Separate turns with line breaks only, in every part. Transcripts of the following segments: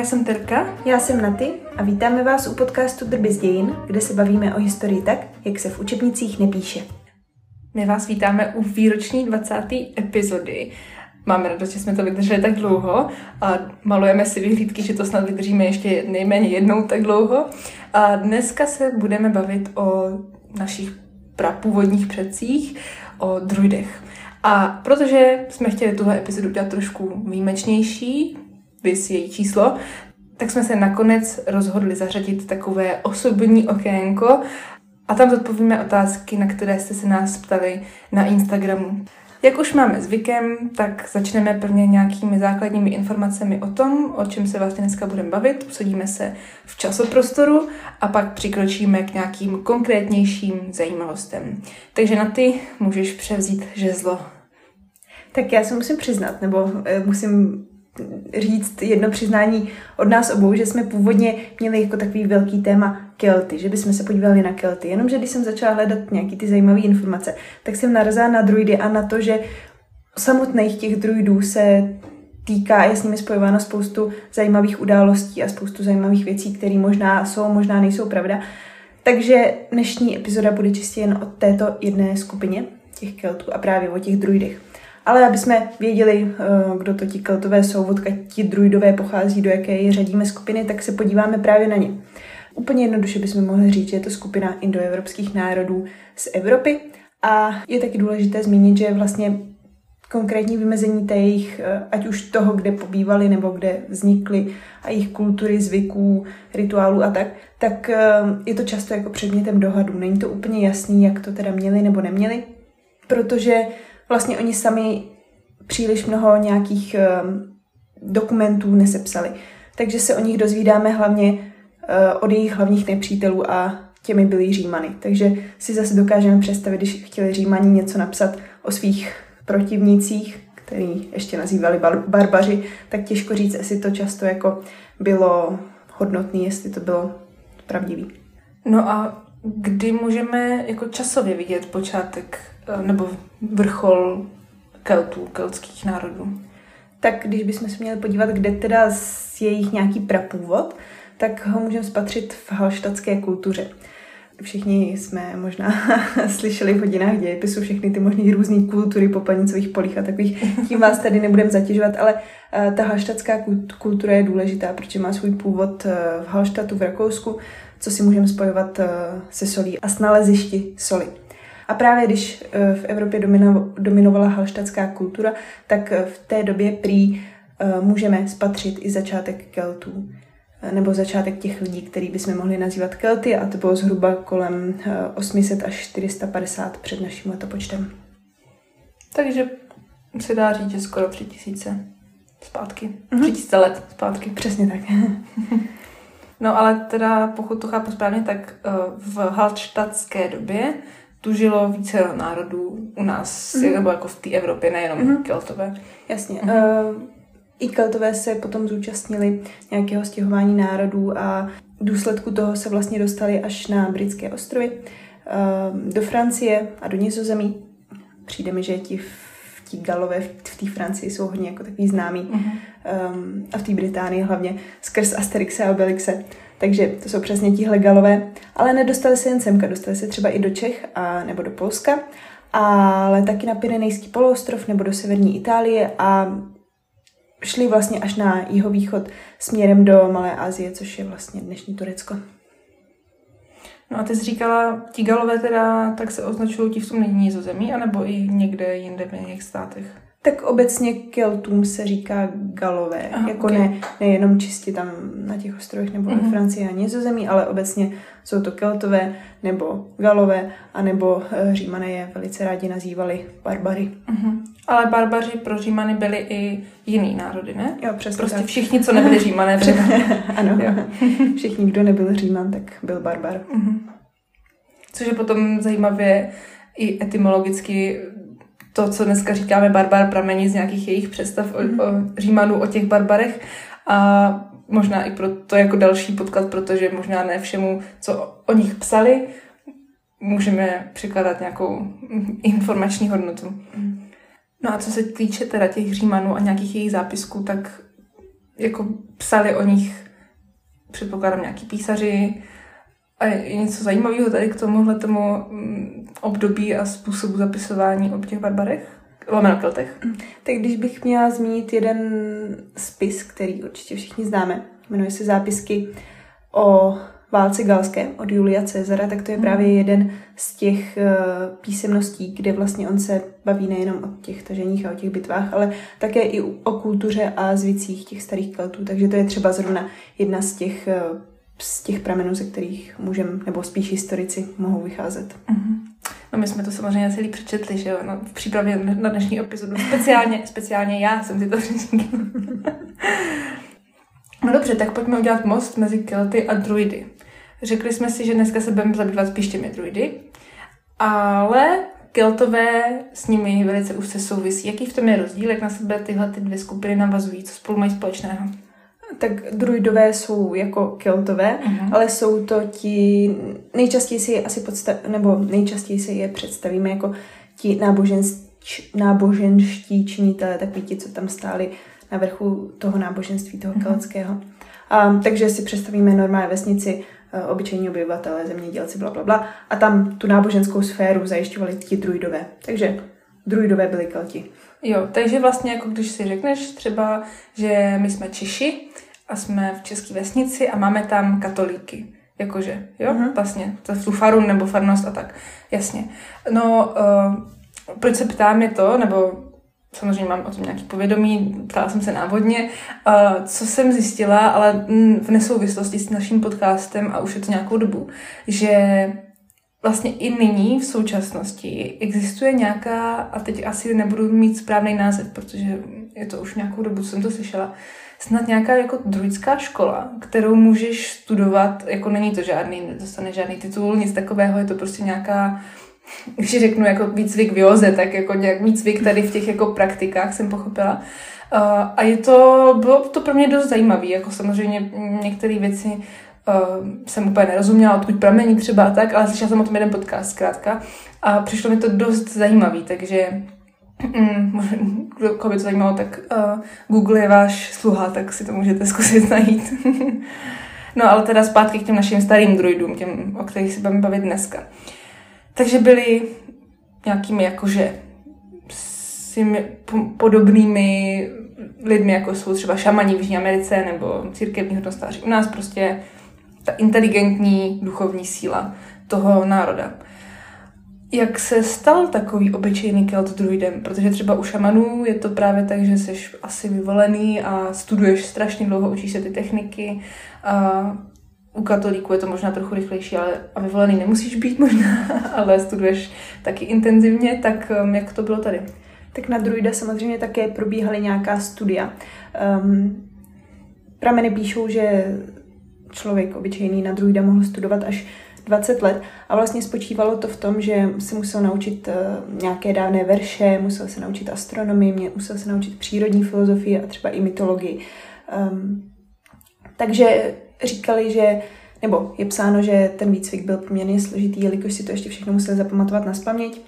já jsem Terka.
Já jsem Naty a vítáme vás u podcastu Drby z dějin, kde se bavíme o historii tak, jak se v učebnicích nepíše.
My vás vítáme u výroční 20. epizody. Máme radost, že jsme to vydrželi tak dlouho a malujeme si vyhlídky, že to snad vydržíme ještě nejméně jednou tak dlouho. A dneska se budeme bavit o našich prapůvodních předcích, o druidech. A protože jsme chtěli tuhle epizodu udělat trošku výjimečnější, vys její číslo, tak jsme se nakonec rozhodli zařadit takové osobní okénko a tam zodpovíme otázky, na které jste se nás ptali na Instagramu. Jak už máme zvykem, tak začneme prvně nějakými základními informacemi o tom, o čem se vlastně dneska budeme bavit. Usadíme se v časoprostoru a pak přikročíme k nějakým konkrétnějším zajímavostem. Takže na ty můžeš převzít žezlo.
Tak já se musím přiznat, nebo eh, musím říct jedno přiznání od nás obou, že jsme původně měli jako takový velký téma Kelty, že bychom se podívali na Kelty. Jenomže když jsem začala hledat nějaký ty zajímavé informace, tak jsem narazila na druidy a na to, že samotných těch druidů se týká a je s nimi spojováno spoustu zajímavých událostí a spoustu zajímavých věcí, které možná jsou, možná nejsou pravda. Takže dnešní epizoda bude čistě jen o této jedné skupině těch Keltů a právě o těch druidech. Ale aby jsme věděli, eh, kdo to ti keltové jsou, odkud ti druidové pochází, do jaké je řadíme skupiny, tak se podíváme právě na ně. Úplně jednoduše bychom mohli říct, že je to skupina indoevropských národů z Evropy a je taky důležité zmínit, že vlastně konkrétní vymezení té jejich, eh, ať už toho, kde pobývali nebo kde vznikly a jejich kultury, zvyků, rituálů a tak, tak eh, je to často jako předmětem dohadu. Není to úplně jasný, jak to teda měli nebo neměli, protože vlastně oni sami příliš mnoho nějakých um, dokumentů nesepsali. Takže se o nich dozvídáme hlavně uh, od jejich hlavních nepřítelů a těmi byli Římany. Takže si zase dokážeme představit, když chtěli Římani něco napsat o svých protivnících, který ještě nazývali bar- barbaři, tak těžko říct, jestli to často jako bylo hodnotný, jestli to bylo pravdivý.
No a kdy můžeme jako časově vidět počátek Eh, nebo vrchol Keltů, keltských národů.
Tak když bychom se měli podívat, kde teda je jejich nějaký prapůvod, tak ho můžeme spatřit v halštatské kultuře. Všichni jsme možná slyšeli v hodinách dějepisu všechny ty možné různé kultury po panicových polích a takových. Tím vás tady nebudeme zatěžovat, ale uh, ta halštatská kultura je důležitá, protože má svůj původ uh, v Halštatu v Rakousku, co si můžeme spojovat se solí a s nalezišti soli. A právě když eh, v Evropě dominovala halštatská kultura, tak eh, v té době prý eh, můžeme spatřit i začátek Keltů nebo začátek těch lidí, který bychom mohli nazývat Kelty a to bylo zhruba kolem 800 až 450 před naším letopočtem.
Takže se dá říct, že skoro 3000 zpátky. Mm-hmm. 3000 let zpátky.
Přesně tak.
no ale teda, pokud to chápu správně, tak v halštatské době tu žilo více národů u nás, mm-hmm. nebo jako v té Evropě, nejenom mm-hmm. keltové.
Jasně. Mm-hmm. Uh, I keltové se potom zúčastnili nějakého stěhování národů a v důsledku toho se vlastně dostali až na britské ostrovy, uh, do Francie a do Nizozemí. Přijde mi, že ti ti galové v té Francii jsou hodně jako takový známí. Mm-hmm. Um, a v té Británii hlavně skrz Asterixe a Obelixe. Takže to jsou přesně tihle galové. Ale nedostali se jen semka, dostali se třeba i do Čech a, nebo do Polska, ale taky na Pyrenejský poloostrov nebo do severní Itálie a šli vlastně až na jihovýchod směrem do Malé Asie, což je vlastně dnešní Turecko.
No a ty jsi říkala, ti galové teda tak se označují ti v tom nizozemí, anebo i někde jinde v jiných státech?
Tak obecně Keltům se říká Galové, Aha, jako okay. ne, nejenom čistě tam na těch ostrovech nebo mm-hmm. ve mhm. Francii a Nizozemí, ale obecně jsou to Keltové nebo Galové, anebo uh, Římané je velice rádi nazývali barbary.
Mm-hmm. Ale barbaři pro Římany byli i jiný národy, ne?
Jo, přesně
Prostě
tak.
všichni, co nebyli Římané.
ano, jo. všichni, kdo nebyl Říman, tak byl barbar. Mm-hmm.
Což je potom zajímavě i etymologicky to, co dneska říkáme barbar, pramení z nějakých jejich představ o, mhm. o Římanů, o těch barbarech a možná i pro to jako další podklad, protože možná ne všemu, co o nich psali, můžeme překládat nějakou informační hodnotu. No a co se týče teda těch Římanů a nějakých jejich zápisků, tak jako psali o nich, předpokládám, nějaký písaři, a je něco zajímavého tady k tomuhle tomu mm, období a způsobu zapisování o těch barbarech? Lomeno keltech.
Tak když bych měla zmínit jeden spis, který určitě všichni známe, jmenuje se Zápisky o válce galské od Julia Cezara, tak to je právě jeden z těch uh, písemností, kde vlastně on se baví nejenom o těch taženích a o těch bitvách, ale také i o kultuře a zvicích těch starých keltů. Takže to je třeba zrovna jedna z těch, uh, z těch pramenů, ze kterých můžeme, nebo spíš historici mohou vycházet.
Mm-hmm. No my jsme to samozřejmě celý přečetli, že jo, no, v přípravě na dnešní epizodu. Speciálně, speciálně já jsem si to přečetla. no dobře, tak pojďme udělat most mezi Kelty a druidy. Řekli jsme si, že dneska se budeme zabývat spíš těmi druidy, ale Keltové s nimi velice úzce souvisí. Jaký v tom je rozdíl, jak na sebe tyhle ty dvě skupiny navazují, co spolu mají společného?
Tak druidové jsou jako keltové, uh-huh. ale jsou to ti, nejčastěji si je asi podstav, nebo nejčastěji si je představíme jako ti náboženští, náboženští činitelé, takový ti, co tam stáli na vrchu toho náboženství, toho uh-huh. keltského. Um, takže si představíme normální vesnici, uh, obyčejní obyvatele, zemědělci, bla, bla, bla. A tam tu náboženskou sféru zajišťovali ti druidové. Takže druidové byli kelti.
Jo, takže vlastně jako když si řekneš třeba, že my jsme Češi a jsme v české vesnici a máme tam katolíky. Jakože, jo, uh-huh. vlastně, to tu faru nebo farnost a tak, jasně. No, uh, proč se ptám je to, nebo samozřejmě mám o tom nějaký povědomí, ptala jsem se návodně, uh, co jsem zjistila, ale v nesouvislosti s naším podcastem a už je to nějakou dobu, že vlastně i nyní v současnosti existuje nějaká, a teď asi nebudu mít správný název, protože je to už nějakou dobu, co jsem to slyšela, snad nějaká jako druidská škola, kterou můžeš studovat, jako není to žádný, nedostane žádný titul, nic takového, je to prostě nějaká když řeknu jako výcvik v joze, tak jako nějak výcvik tady v těch jako praktikách jsem pochopila. Uh, a je to, bylo to pro mě dost zajímavé, jako samozřejmě některé věci uh, jsem úplně nerozuměla, odkud pramení třeba tak, ale slyšela jsem o tom jeden podcast zkrátka a přišlo mi to dost zajímavý, takže kdo, koho by to zajímalo, tak uh, Google je váš sluha, tak si to můžete zkusit najít. no ale teda zpátky k těm našim starým druidům, těm, o kterých se budeme bavit dneska. Takže byli nějakými jakože s podobnými lidmi, jako jsou třeba šamani v Jižní Americe nebo církevní hodnostáři. U nás prostě ta inteligentní duchovní síla toho národa. Jak se stal takový obyčejný kelt druidem? Protože třeba u šamanů je to právě tak, že jsi asi vyvolený a studuješ strašně dlouho, učíš se ty techniky. A u katolíků je to možná trochu rychlejší, ale a vyvolený nemusíš být možná, ale studuješ taky intenzivně, tak um, jak to bylo tady?
Tak na druida samozřejmě také probíhaly nějaká studia. Um, prameny píšou, že člověk obyčejný na druida mohl studovat až 20 let a vlastně spočívalo to v tom, že se musel naučit uh, nějaké dávné verše, musel se naučit astronomii, musel se naučit přírodní filozofii a třeba i mytologii. Um, takže říkali, že nebo je psáno, že ten výcvik byl poměrně složitý, jelikož si to ještě všechno museli zapamatovat na spaměť,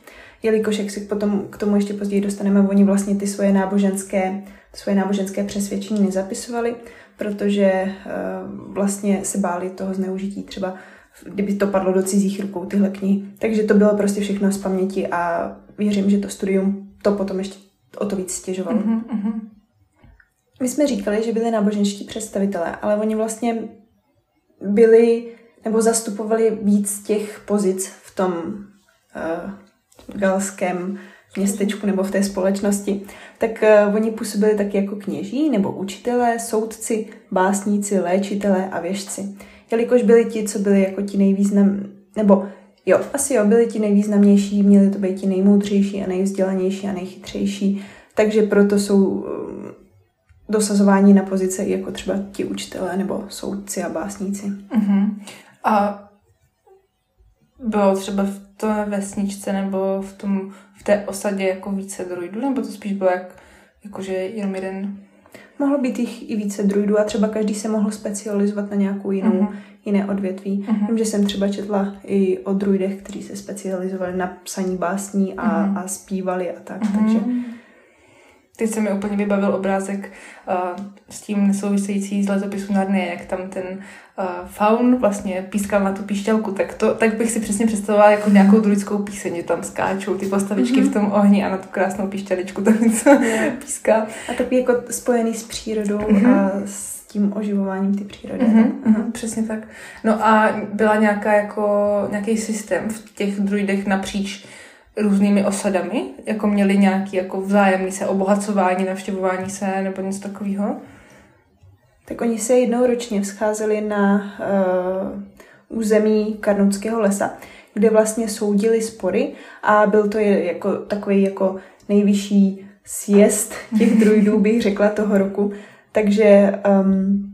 jelikož, jak si potom k tomu ještě později dostaneme, oni vlastně ty svoje náboženské, svoje náboženské přesvědčení nezapisovali, protože uh, vlastně se báli toho zneužití třeba kdyby to padlo do cizích rukou, tyhle knihy. Takže to bylo prostě všechno z paměti a věřím, že to studium to potom ještě o to víc stěžovalo. Mm-hmm. My jsme říkali, že byli náboženští představitelé, ale oni vlastně byli nebo zastupovali víc těch pozic v tom uh, galském městečku nebo v té společnosti, tak uh, oni působili taky jako kněží nebo učitelé, soudci, básníci, léčitelé a věžci. Jelikož byli ti, co byli jako ti nejvýznam, nebo jo, asi jo, byli ti nejvýznamnější, měli to být ti nejmoudřejší a nejvzdělanější a nejchytřejší, takže proto jsou dosazování na pozice jako třeba ti učitelé nebo soudci a básníci. Uh-huh.
A bylo třeba v té vesničce nebo v, tom, v té osadě jako více druidů, nebo to spíš bylo jak, jakože jenom jeden?
Mohlo být jich i více druidů a třeba každý se mohl specializovat na nějakou jinou, uh-huh. jiné odvětví. Uh-huh. Vím, že jsem třeba četla i o druidech, kteří se specializovali na psaní básní a, uh-huh. a zpívali a tak, uh-huh. takže
Teď se mi úplně vybavil obrázek uh, s tím nesouvisející z letopisu Narnie, jak tam ten uh, faun vlastně pískal na tu píšťalku, tak, to, tak bych si přesně představovala jako nějakou druidskou píseň, že tam skáčou ty postavičky mm-hmm. v tom ohni a na tu krásnou píšťaličku tam něco píská.
A takový jako spojený s přírodou mm-hmm. a s tím oživováním ty přírody.
Mm-hmm, mm-hmm, přesně tak. No a byla nějaká jako, nějaký systém v těch druidech napříč různými osadami? Jako měli nějaký jako vzájemný se obohacování, navštěvování se nebo něco takového?
Tak oni se jednou ročně vzcházeli na uh, území Karnutského lesa, kde vlastně soudili spory a byl to jako takový jako nejvyšší sjezd těch druidů, bych řekla, toho roku. Takže um,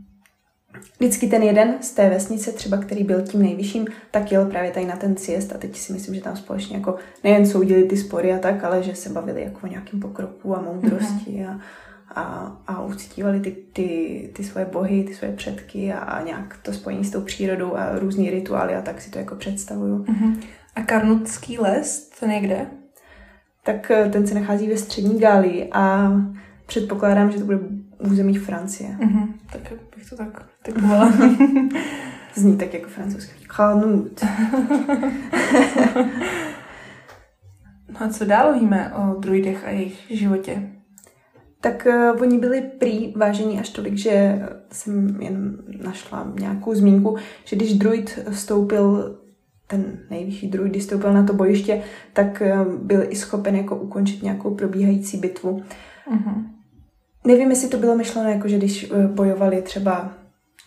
vždycky ten jeden z té vesnice, třeba který byl tím nejvyšším, tak jel právě tady na ten siest a teď si myslím, že tam společně jako nejen soudili ty spory a tak, ale že se bavili jako o nějakým pokroku a moudrosti mm-hmm. a, a, a uctívali ty, ty, ty svoje bohy, ty svoje předky a, a nějak to spojení s tou přírodou a různý rituály a tak si to jako představuju.
Mm-hmm. A Karnutský les, to někde?
Tak eh, ten se nachází ve střední Gálii a předpokládám, že to bude území Francie.
Mm-hmm. Tak to tak typovala.
Zní tak jako francouzský. Kanut.
no a co dál víme o druidech a jejich životě?
Tak uh, oni byli prý vážení až tolik, že jsem jen našla nějakou zmínku, že když druid vstoupil ten nejvyšší druid, když vstoupil na to bojiště, tak uh, byl i schopen jako ukončit nějakou probíhající bitvu. Uh-huh. Nevím, jestli to bylo myšleno jako, že když uh, bojovali třeba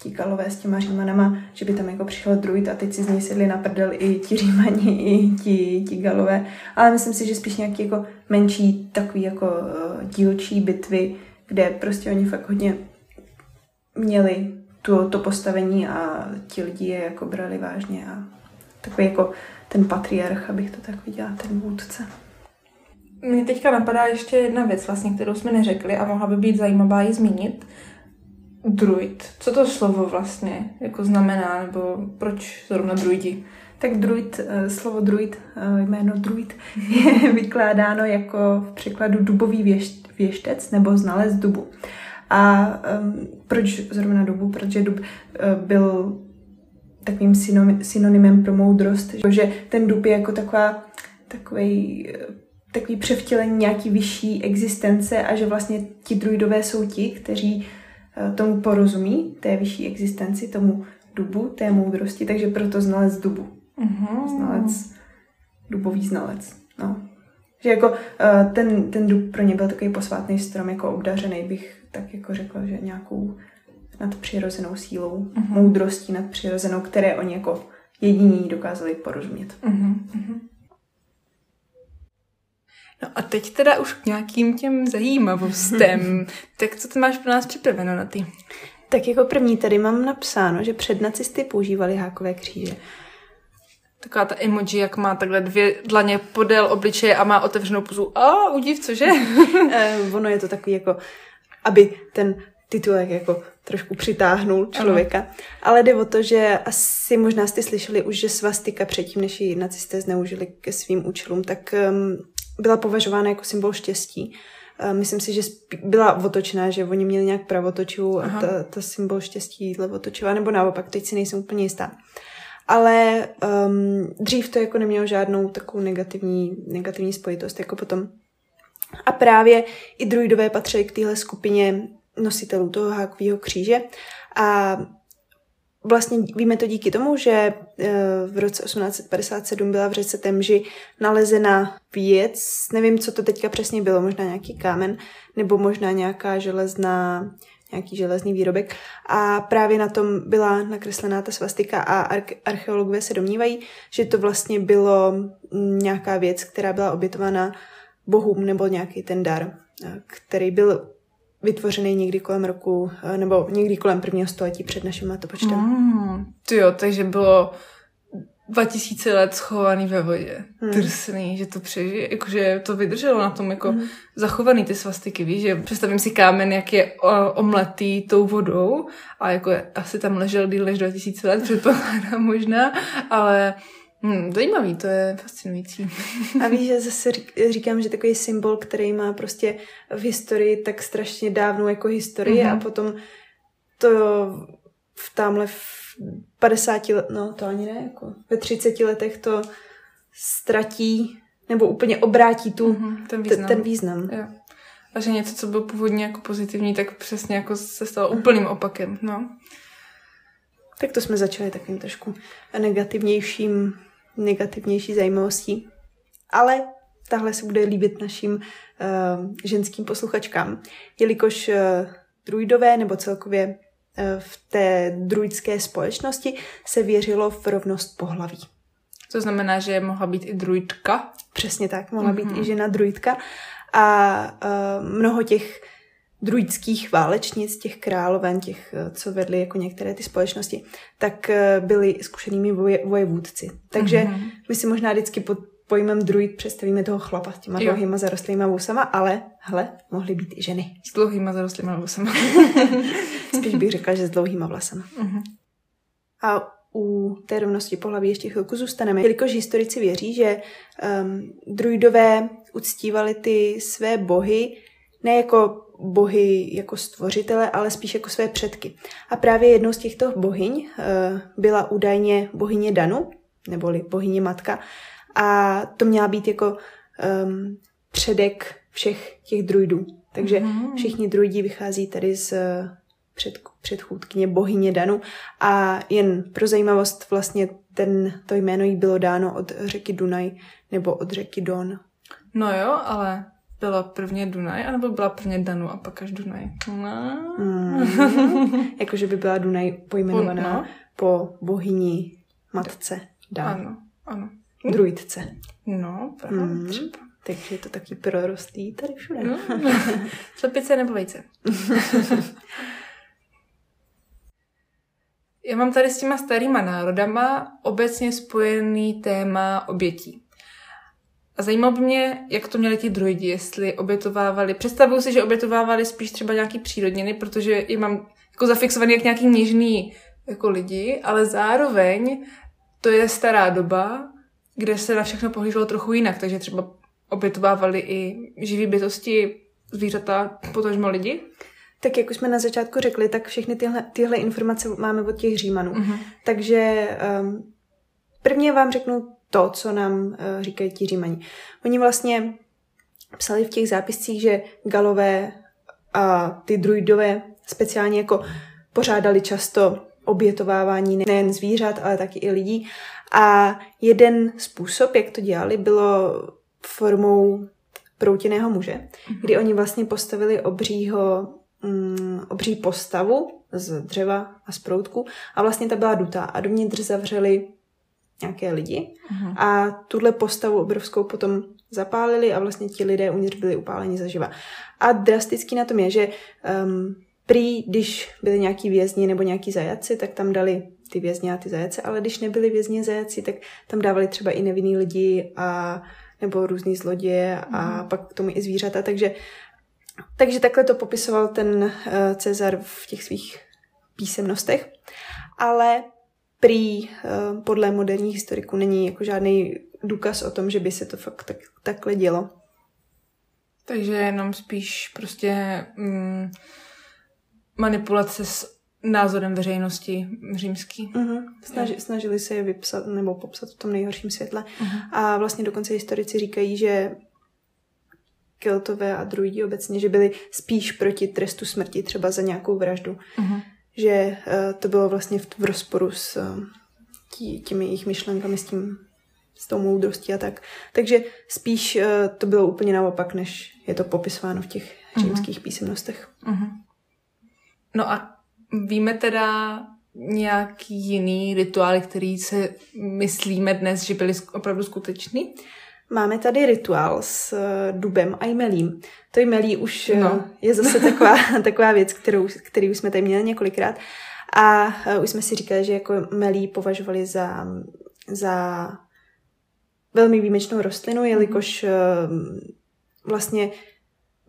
ti galové s těma římanama, že by tam jako přišel druid a teď si z něj sedli na prdel i ti římani, i ti, ti galové. Ale myslím si, že spíš nějaký jako menší takový jako uh, dílčí bitvy, kde prostě oni fakt hodně měli tu, to postavení a ti lidi je jako brali vážně a takový jako ten patriarch, abych to tak viděla, ten vůdce.
Mně teďka napadá ještě jedna věc, vlastně, kterou jsme neřekli a mohla by být zajímavá ji zmínit. Druid. Co to slovo vlastně jako znamená, nebo proč zrovna druidi?
Tak druid, eh, slovo druid, eh, jméno druid je vykládáno jako v překladu dubový věšt, věštec nebo znalec dubu. A um, proč zrovna dubu? Protože dub uh, byl takovým synonymem pro moudrost, že ten dub je jako taková, takový, takový převtělení nějaký vyšší existence a že vlastně ti druidové jsou ti, kteří Eh, tomu porozumí, té vyšší existenci, tomu dubu, té moudrosti, takže proto znalec dubu. Uh-huh. Znalec, dubový znalec. No. Že jako eh, ten, ten dub pro ně byl takový posvátný strom, jako obdařený bych tak jako řekla, že nějakou nadpřirozenou sílou, uh-huh. moudrostí nadpřirozenou, které oni jako jediní dokázali porozumět. Uh-huh.
No a teď teda už k nějakým těm zajímavostem. tak co ty máš pro nás připraveno na ty?
Tak jako první tady mám napsáno, že před nacisty používali hákové kříže.
Taková ta emoji, jak má takhle dvě dlaně podél obličeje a má otevřenou puzu. A udiv, cože?
Eh, ono je to takový jako, aby ten titulek jako trošku přitáhnul člověka. Ano. Ale jde o to, že asi možná jste slyšeli už, že svastika předtím, než ji nacisté zneužili ke svým účelům, tak um, byla považována jako symbol štěstí. Myslím si, že byla otočná, že oni měli nějak pravotočivou a ta, ta symbol štěstí otočila, nebo naopak, teď si nejsem úplně jistá. Ale um, dřív to jako nemělo žádnou takovou negativní, negativní spojitost jako potom. A právě i druidové patřili k téhle skupině nositelů toho hákového kříže a Vlastně víme to díky tomu, že eh, v roce 1857 byla v řece Temži nalezena věc, nevím, co to teďka přesně bylo, možná nějaký kámen, nebo možná nějaká železná, nějaký železný výrobek. A právě na tom byla nakreslená ta svastika a archeologové se domnívají, že to vlastně bylo mm, nějaká věc, která byla obětována bohům nebo nějaký ten dar, eh, který byl vytvořený někdy kolem roku, eh, nebo někdy kolem prvního století před naším letopočtem. Mm,
ty jo, takže bylo 2000 let schovaný ve vodě. Hmm. Drsný, že to přežije, jakože to vydrželo na tom jako hmm. zachovaný ty svastiky, víš, že představím si kámen, jak je omletý tou vodou a jako asi tam ležel díl než 2000 let, předpokládám možná, ale Hmm, zajímavý, to je fascinující.
A víš, že zase říkám, že takový symbol, který má prostě v historii tak strašně dávnou jako historii mm-hmm. a potom to v tamhle v 50 let, no to ani ne, jako ve 30 letech to ztratí nebo úplně obrátí tu, mm-hmm, ten význam. T- ten význam.
Jo. A že něco, co bylo původně jako pozitivní, tak přesně jako se stalo úplným opakem, no.
Tak to jsme začali takovým trošku negativnějším, negativnější zajímavostí. Ale tahle se bude líbit našim uh, ženským posluchačkám, jelikož uh, druidové nebo celkově uh, v té druidské společnosti se věřilo v rovnost pohlaví.
To znamená, že mohla být i druidka?
Přesně tak, mohla mm-hmm. být mhm. i žena druidka. A uh, mnoho těch druidských válečnic, těch královen, těch, eh, co vedli jako některé ty společnosti, tak eh, byli zkušenými voje, vojevůdci. Takže mm-hmm. my si možná vždycky pod pojmem druid představíme toho chlapa s těma jo. dlouhýma zarostlýma vousama, ale hle, mohly být i ženy.
S dlouhýma zarostlýma vousama.
Spíš bych řekla, že s dlouhýma vlasama. Mm-hmm. A u té rovnosti pohlaví ještě chvilku zůstaneme, jelikož historici věří, že um, druidové uctívali ty své bohy ne jako bohy jako stvořitele, ale spíš jako své předky. A právě jednou z těchto bohyň uh, byla údajně bohyně Danu, neboli bohyně matka, a to měla být jako um, předek všech těch druidů. Takže mm. všichni druidi vychází tady z před, předchůdkyně bohyně Danu a jen pro zajímavost vlastně ten, to jméno jí bylo dáno od řeky Dunaj nebo od řeky Don.
No jo, ale byla prvně Dunaj, anebo byla prvně Danu a pak až Dunaj? No.
Mm. Jakože by byla Dunaj pojmenovaná no. po bohyni matce Dan.
Ano, ano.
Druidce.
No, právě mm.
třeba. Takže je to taky prorostlý tady všude. No.
Slepice nebo vejce. Já mám tady s těma starýma národama obecně spojený téma obětí. A zajímalo by mě, jak to měli ti druidi, jestli obětovávali. Představuju si, že obětovávali spíš třeba nějaký přírodniny, protože je mám jako zafixovaný jak nějaký něžný jako lidi, ale zároveň to je stará doba, kde se na všechno pohlíželo trochu jinak, takže třeba obětovávali i živý bytosti, zvířata, potažmo lidi.
Tak jak už jsme na začátku řekli, tak všechny tyhle, tyhle informace máme od těch Římanů. Mm-hmm. Takže um, prvně vám řeknu to, co nám uh, říkají ti Římani. Oni vlastně psali v těch zápiscích, že Galové a ty druidové speciálně jako pořádali často obětovávání nejen zvířat, ale taky i lidí. A jeden způsob, jak to dělali, bylo formou proutěného muže, mm-hmm. kdy oni vlastně postavili obřího mm, obří postavu z dřeva a z proutku a vlastně ta byla dutá a dovnitř zavřeli nějaké lidi uh-huh. a tuhle postavu obrovskou potom zapálili a vlastně ti lidé uvnitř byli upáleni zaživa. A drastický na tom je, že um, prý, když byli nějaký vězni nebo nějaký zajaci, tak tam dali ty vězně a ty zajace, ale když nebyli vězni a zajaci, tak tam dávali třeba i nevinný lidi a nebo různý zloděje a mm. pak k tomu i zvířata, takže takže takhle to popisoval ten uh, Cezar v těch svých písemnostech. Ale prý uh, podle moderních historiků není jako žádný důkaz o tom, že by se to fakt tak, takhle dělo.
Takže jenom spíš prostě mm, manipulace s názorem veřejnosti římský.
Uh-huh. Snaži, snažili se je vypsat nebo popsat v tom nejhorším světle. Uh-huh. A vlastně dokonce historici říkají, že keltové a druidi obecně, že byli spíš proti trestu smrti, třeba za nějakou vraždu. Uh-huh. Že uh, to bylo vlastně v, v rozporu s tí, těmi jejich myšlenkami, s tím s tou moudrostí a tak. Takže spíš uh, to bylo úplně naopak, než je to popisováno v těch uh-huh. římských písemnostech. Uh-huh.
No a víme teda nějaký jiný rituál, který se myslíme dnes, že byly opravdu skutečný?
Máme tady rituál s eh, dubem a jmelím. To jmelí už eh, no. je zase taková, taková věc, kterou, který už jsme tady měli několikrát. A eh, už jsme si říkali, že jako melí považovali za, za velmi výjimečnou rostlinu, jelikož mm-hmm. vlastně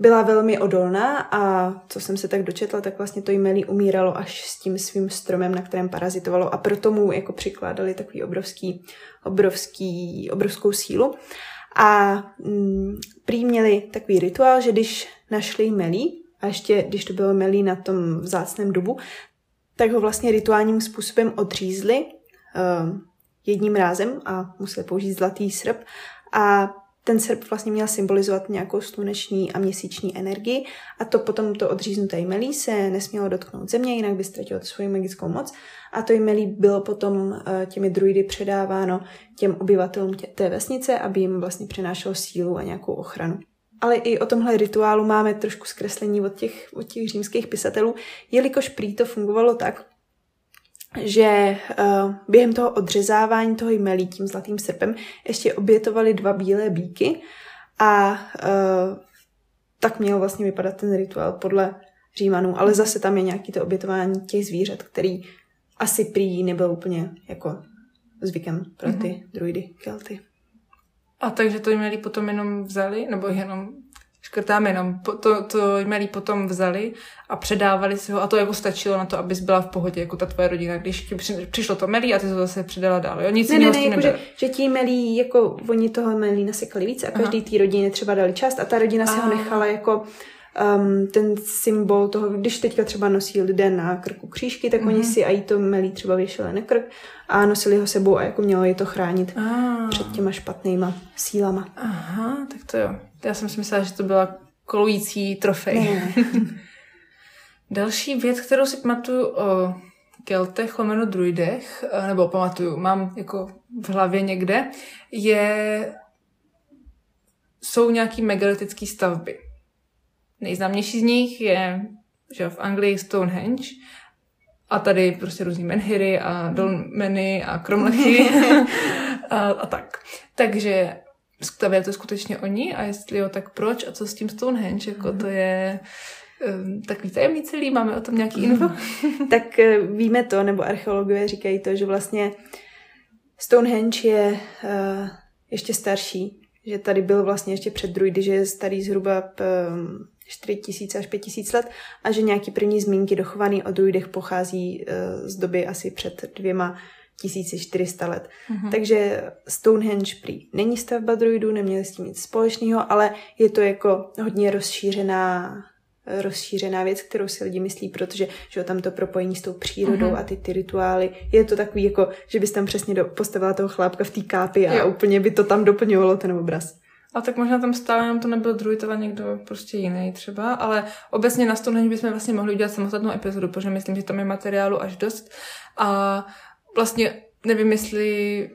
byla velmi odolná a co jsem se tak dočetla, tak vlastně to jmelí umíralo až s tím svým stromem, na kterém parazitovalo a proto mu jako přikládali takový obrovský, obrovský, obrovskou sílu. A mm, prý měli takový rituál, že když našli melí, a ještě když to bylo melí na tom vzácném dubu, tak ho vlastně rituálním způsobem odřízli uh, jedním rázem a museli použít zlatý srp a ten srp vlastně měl symbolizovat nějakou sluneční a měsíční energii a to potom to odříznuté jmelí se nesmělo dotknout země, jinak by ztratilo svoji magickou moc a to jmelí bylo potom eh, těmi druidy předáváno těm obyvatelům tě, té vesnice, aby jim vlastně přinášelo sílu a nějakou ochranu. Ale i o tomhle rituálu máme trošku zkreslení od těch, od těch římských pisatelů, jelikož prý to fungovalo tak, že uh, během toho odřezávání toho jmelí tím zlatým srpem ještě obětovali dva bílé bíky a uh, tak měl vlastně vypadat ten rituál podle Římanů, ale zase tam je nějaký to obětování těch zvířat, který asi prý nebyl úplně jako zvykem pro ty mm-hmm. druidy Kelty.
A takže to jmelí potom jenom vzali, nebo jenom škrtáme jenom, to, to jmelí potom vzali a předávali si ho a to jako stačilo na to, abys byla v pohodě, jako ta tvoje rodina, když ti přišlo to melí a ty to zase předala dál, jo? Nic
ne, ne, ne, jako že, že ti melí, jako oni toho melí nasekali víc a každý té rodině třeba dali část a ta rodina si ho nechala jako um, ten symbol toho, když teďka třeba nosí lidé na krku křížky, tak mm-hmm. oni mhm. si i to melí třeba věšeli na krk a nosili ho sebou a jako mělo je to chránit ah. před těma špatnýma sílama.
Aha, tak to jo. Já jsem si myslela, že to byla kolující trofej. Ne. Další věc, kterou si pamatuju o keltech, lomeno druidech, eh, nebo pamatuju, mám jako v hlavě někde, je jsou nějaký megalitické stavby. Nejznámější z nich je že v Anglii Stonehenge a tady prostě různý menhiry a dolmeny a kromlechy a, a tak. Takže stavěli to skutečně oni a jestli jo, tak proč a co s tím Stonehenge, jako to je takový tajemný celý, máme o tom nějaký info?
tak eh, víme to, nebo archeologové říkají to, že vlastně Stonehenge je uh, ještě starší, že tady byl vlastně ještě před druidy, že je starý zhruba um, 4000 až 5000 let a že nějaký první zmínky dochovaný o druidech pochází uh, z doby asi před dvěma 1400 let. Mm-hmm. Takže Stonehenge prý není stavba druidů, neměli s tím nic společného, ale je to jako hodně rozšířená rozšířená věc, kterou si lidi myslí, protože že tam to propojení s tou přírodou mm-hmm. a ty, ty rituály, je to takový jako, že bys tam přesně do, postavila toho chlápka v té kápi a jo. úplně by to tam doplňovalo ten obraz.
A tak možná tam stále jenom to nebyl druid, ale někdo prostě jiný třeba, ale obecně na Stonehenge bychom vlastně mohli udělat samostatnou epizodu, protože myslím, že tam je materiálu až dost. A vlastně nevím, jestli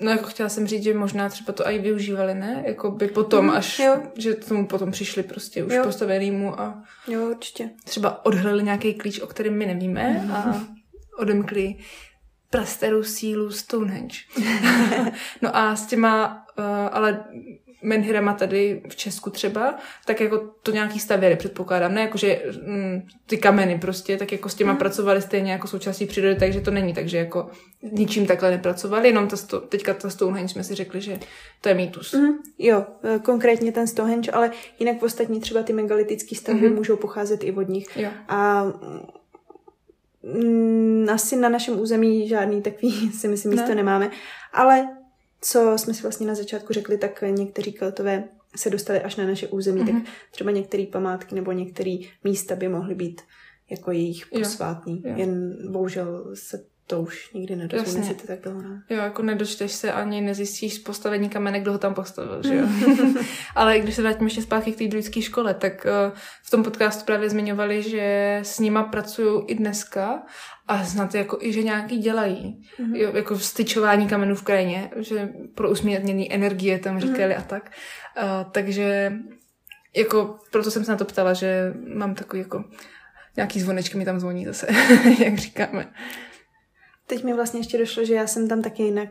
No jako chtěla jsem říct, že možná třeba to i využívali, ne? Jako by potom, mm, až, jo. že tomu potom přišli prostě už jo. postavenýmu a
jo, určitě.
třeba odhalili nějaký klíč, o kterém my nevíme mm. a odemkli prastarou sílu Stonehenge. no a s těma, uh, ale menhirama tady v Česku třeba, tak jako to nějaký stavěry předpokládám, ne jako, že mm, ty kameny prostě, tak jako s těma hmm. pracovali stejně jako součástí přírody, takže to není, takže jako ničím takhle nepracovali, jenom to, sto, teďka ta Stonehenge jsme si řekli, že to je mýtus.
Mm, jo, e, konkrétně ten Stonehenge, ale jinak ostatní třeba ty megalitické stavby mm-hmm. můžou pocházet i od nich. Jo. A mm, asi na našem území žádný takový si myslím místo ne. nemáme, ale co jsme si vlastně na začátku řekli, tak někteří keltové se dostali až na naše území, mm-hmm. tak mhm. třeba některé památky nebo některé místa by mohly být jako jejich posvátný. Jo, jo. Jen bohužel se to už nikdy nedozvíme si to tak dlouho.
Jo, jako nedočteš se ani nezjistíš z postavení kamene, kdo ho tam postavil, že jo. Ale když se vrátíme ještě zpátky k té druidské škole, tak uh, v tom podcastu právě zmiňovali, že s nima pracují i dneska a znáte jako i, že nějaký dělají. Mm-hmm. Jo, jako styčování kamenů v krajině, že pro usměrnění energie tam říkali mm-hmm. a tak. Uh, takže jako proto jsem se na to ptala, že mám takový jako nějaký zvonečky mi tam zvoní zase, jak říkáme.
Teď mi vlastně ještě došlo, že já jsem tam taky na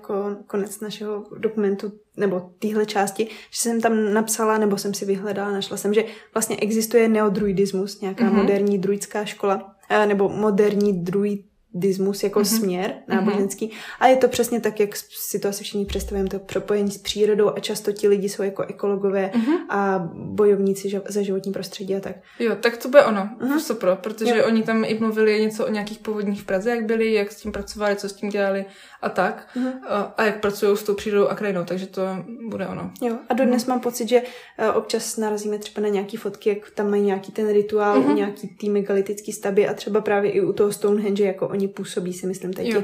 konec našeho dokumentu, nebo téhle části, že jsem tam napsala, nebo jsem si vyhledala, našla jsem, že vlastně existuje neodruidismus, nějaká mm-hmm. moderní druidská škola, eh, nebo moderní druid, druidismus jako mm-hmm. směr náboženský. Mm-hmm. A je to přesně tak, jak si to asi všichni představujeme, to propojení s přírodou a často ti lidi jsou jako ekologové mm-hmm. a bojovníci za životní prostředí a tak.
Jo, tak to bude ono, mm-hmm. super, protože jo. oni tam i mluvili něco o nějakých povodních v Praze, jak byli, jak s tím pracovali, co s tím dělali a tak. Mm-hmm. A, a jak pracují s tou přírodou a krajinou, takže to bude ono.
Jo, a dodnes mm-hmm. mám pocit, že uh, občas narazíme třeba na nějaký fotky, jak tam mají nějaký ten rituál, mm-hmm. nějaký ty megalitický stavby a třeba právě i u toho Stonehenge, jako oni působí, si myslím, teď uh,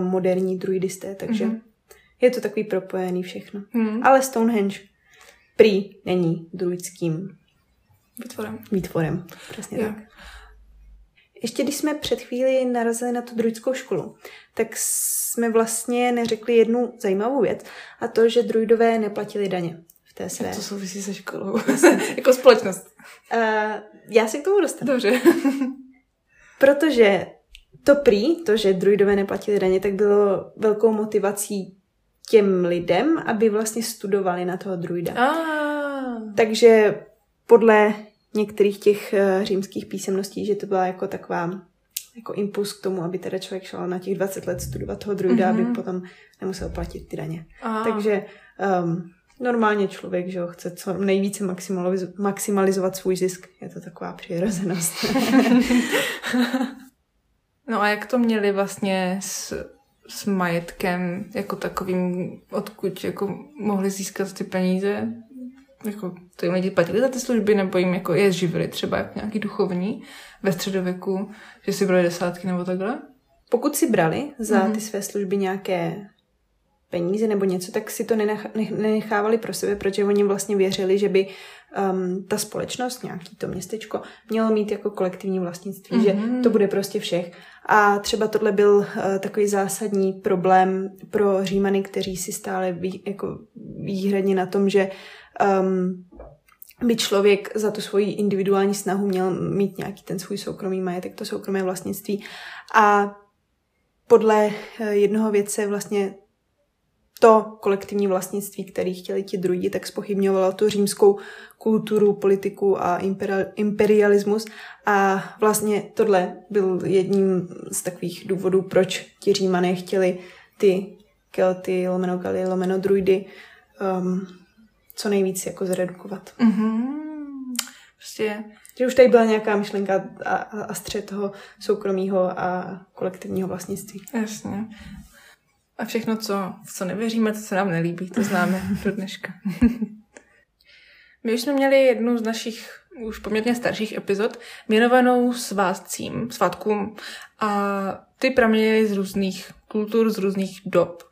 moderní druidisté, takže mm-hmm. je to takový propojený všechno. Mm-hmm. Ale Stonehenge prý není druidským
výtvorem.
Výtvorem, přesně jo. tak. Ještě když jsme před chvíli narazili na tu druidskou školu, tak jsme vlastně neřekli jednu zajímavou věc a to, že druidové neplatili daně v té své.
Jak to souvisí se školou? jako společnost.
Uh, já si k tomu dostanu.
Dobře.
Protože to prý, to, že druidové neplatili daně, tak bylo velkou motivací těm lidem, aby vlastně studovali na toho druida.
Ah.
Takže podle některých těch uh, římských písemností, že to byla jako taková jako impuls k tomu, aby teda člověk šel na těch 20 let studovat toho druida, mm-hmm. aby mhm. potom nemusel platit ty daně. Ah. Takže um, normálně člověk, že ho chce co nejvíce maximaliz- maximalizovat svůj zisk. Je to taková přirozenost.
no a jak to měli vlastně s, s majetkem jako takovým, odkud jako mohli získat ty peníze? Jako to jim lidi platili za ty služby, nebo jim jako je živili třeba jako nějaký duchovní ve středověku, že si brali desátky nebo takhle?
Pokud si brali za mm-hmm. ty své služby nějaké peníze nebo něco, tak si to nenechávali pro sebe, protože oni vlastně věřili, že by um, ta společnost, nějaký to městečko, mělo mít jako kolektivní vlastnictví, mm-hmm. že mhm. to bude prostě všech. A třeba tohle byl uh, takový zásadní problém pro Římany, kteří si stále vý, jako výhradně na tom, že um, by člověk za tu svoji individuální snahu měl mít nějaký ten svůj soukromý majetek, to soukromé vlastnictví. A podle uh, jednoho věce vlastně to kolektivní vlastnictví, který chtěli ti druidi, tak spochybňovalo tu římskou kulturu, politiku a imperialismus. A vlastně tohle byl jedním z takových důvodů, proč ti římané chtěli ty Kelty, lomeno Gali, lomeno druidy um, co nejvíc jako zredukovat.
Mm-hmm. Prostě
že už tady byla nějaká myšlenka a, a, a střed toho soukromého a kolektivního vlastnictví.
Jasně. A všechno, co, co nevěříme, to se nám nelíbí, to známe do dneška. My už jsme měli jednu z našich už poměrně starších epizod věnovanou svátcím, svátkům a ty praměly z různých kultur, z různých dob.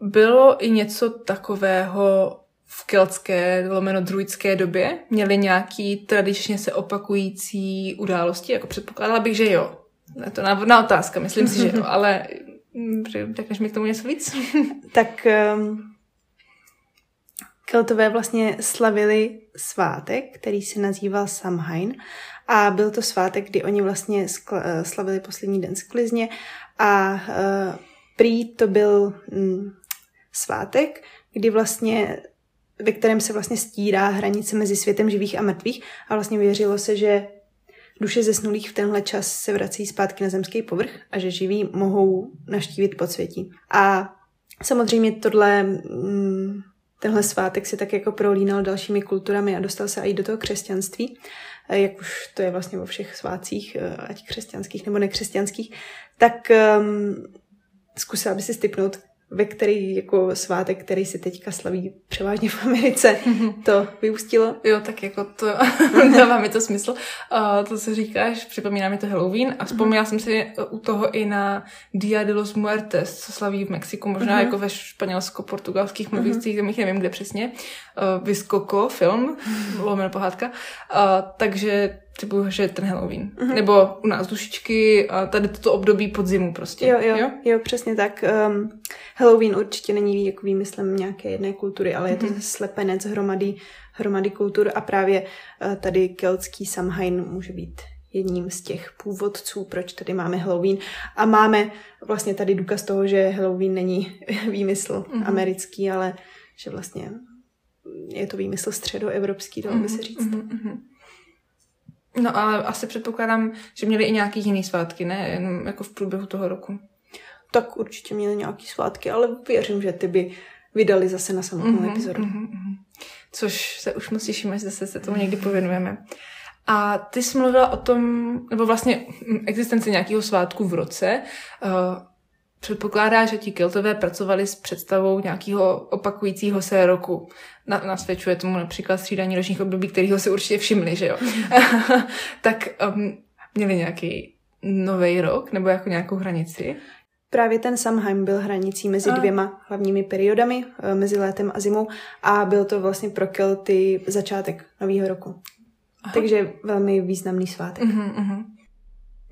Bylo i něco takového v keltské, lomeno druidské době? Měli nějaký tradičně se opakující události? Jako předpokládala bych, že jo. Je to návodná otázka, myslím si, že jo, ale řekneš mi k tomu něco víc?
tak um, Keltové vlastně slavili svátek, který se nazýval Samhain. A byl to svátek, kdy oni vlastně skl- eh, slavili poslední den sklizně a uh, prý to byl um, svátek, kdy vlastně ve kterém se vlastně stírá hranice mezi světem živých a mrtvých. A vlastně věřilo se, že Duše zesnulých v tenhle čas se vrací zpátky na zemský povrch a že živí mohou naštívit podsvětí. A samozřejmě tohle, mm, tenhle svátek se tak jako prolínal dalšími kulturami a dostal se i do toho křesťanství, jak už to je vlastně vo všech svácích, eh, ať křesťanských nebo nekřesťanských, tak um, zkusila by si stypnout, ve který jako svátek, který se teďka slaví převážně v Americe, to vyústilo?
Jo, tak jako to dává mi to smysl. Uh, to, co říkáš, připomíná mi to Halloween a vzpomněla jsem si u toho i na Dia de los Muertes, co slaví v Mexiku, možná uh-huh. jako ve španělsko-portugalských mluvících uh-huh. zemích, nevím kde přesně. Uh, Viscoco film, lomeno pohádka. Uh, takže typu, že ten Halloween. Uh-huh. Nebo u nás dušičky a tady toto období podzimu prostě.
Jo, jo, jo, jo přesně tak. Um, Halloween určitě není jako výmyslem nějaké jedné kultury, ale uh-huh. je to mhm. slepenec hromady, hromady kultur a právě uh, tady keltský Samhain může být jedním z těch původců, proč tady máme Halloween. A máme vlastně tady důkaz toho, že Halloween není výmysl uh-huh. americký, ale že vlastně je to výmysl středoevropský, dalo by se říct. Uh-huh, uh-huh.
No ale asi předpokládám, že měli i nějaký jiný svátky, ne? Jenom jako v průběhu toho roku.
Tak určitě měli nějaký svátky, ale věřím, že ty by vydali zase na samotnou mm-hmm, epizodu.
Mm-hmm. Což se už moc těšíme, že zase se tomu někdy pověnujeme. A ty jsi mluvila o tom, nebo vlastně existenci nějakého svátku v roce. Uh, předpokládá, že ti Keltové pracovali s představou nějakého opakujícího se roku. Na, nasvědčuje tomu například střídání ročních období, kterého se určitě všimli, že jo. tak um, měli nějaký nový rok nebo jako nějakou hranici?
Právě ten Samhain byl hranicí mezi dvěma hlavními periodami, eh, mezi létem a zimou a byl to vlastně pro Kelty začátek nového roku. Aha. Takže velmi významný svátek.
Uh-huh, uh-huh.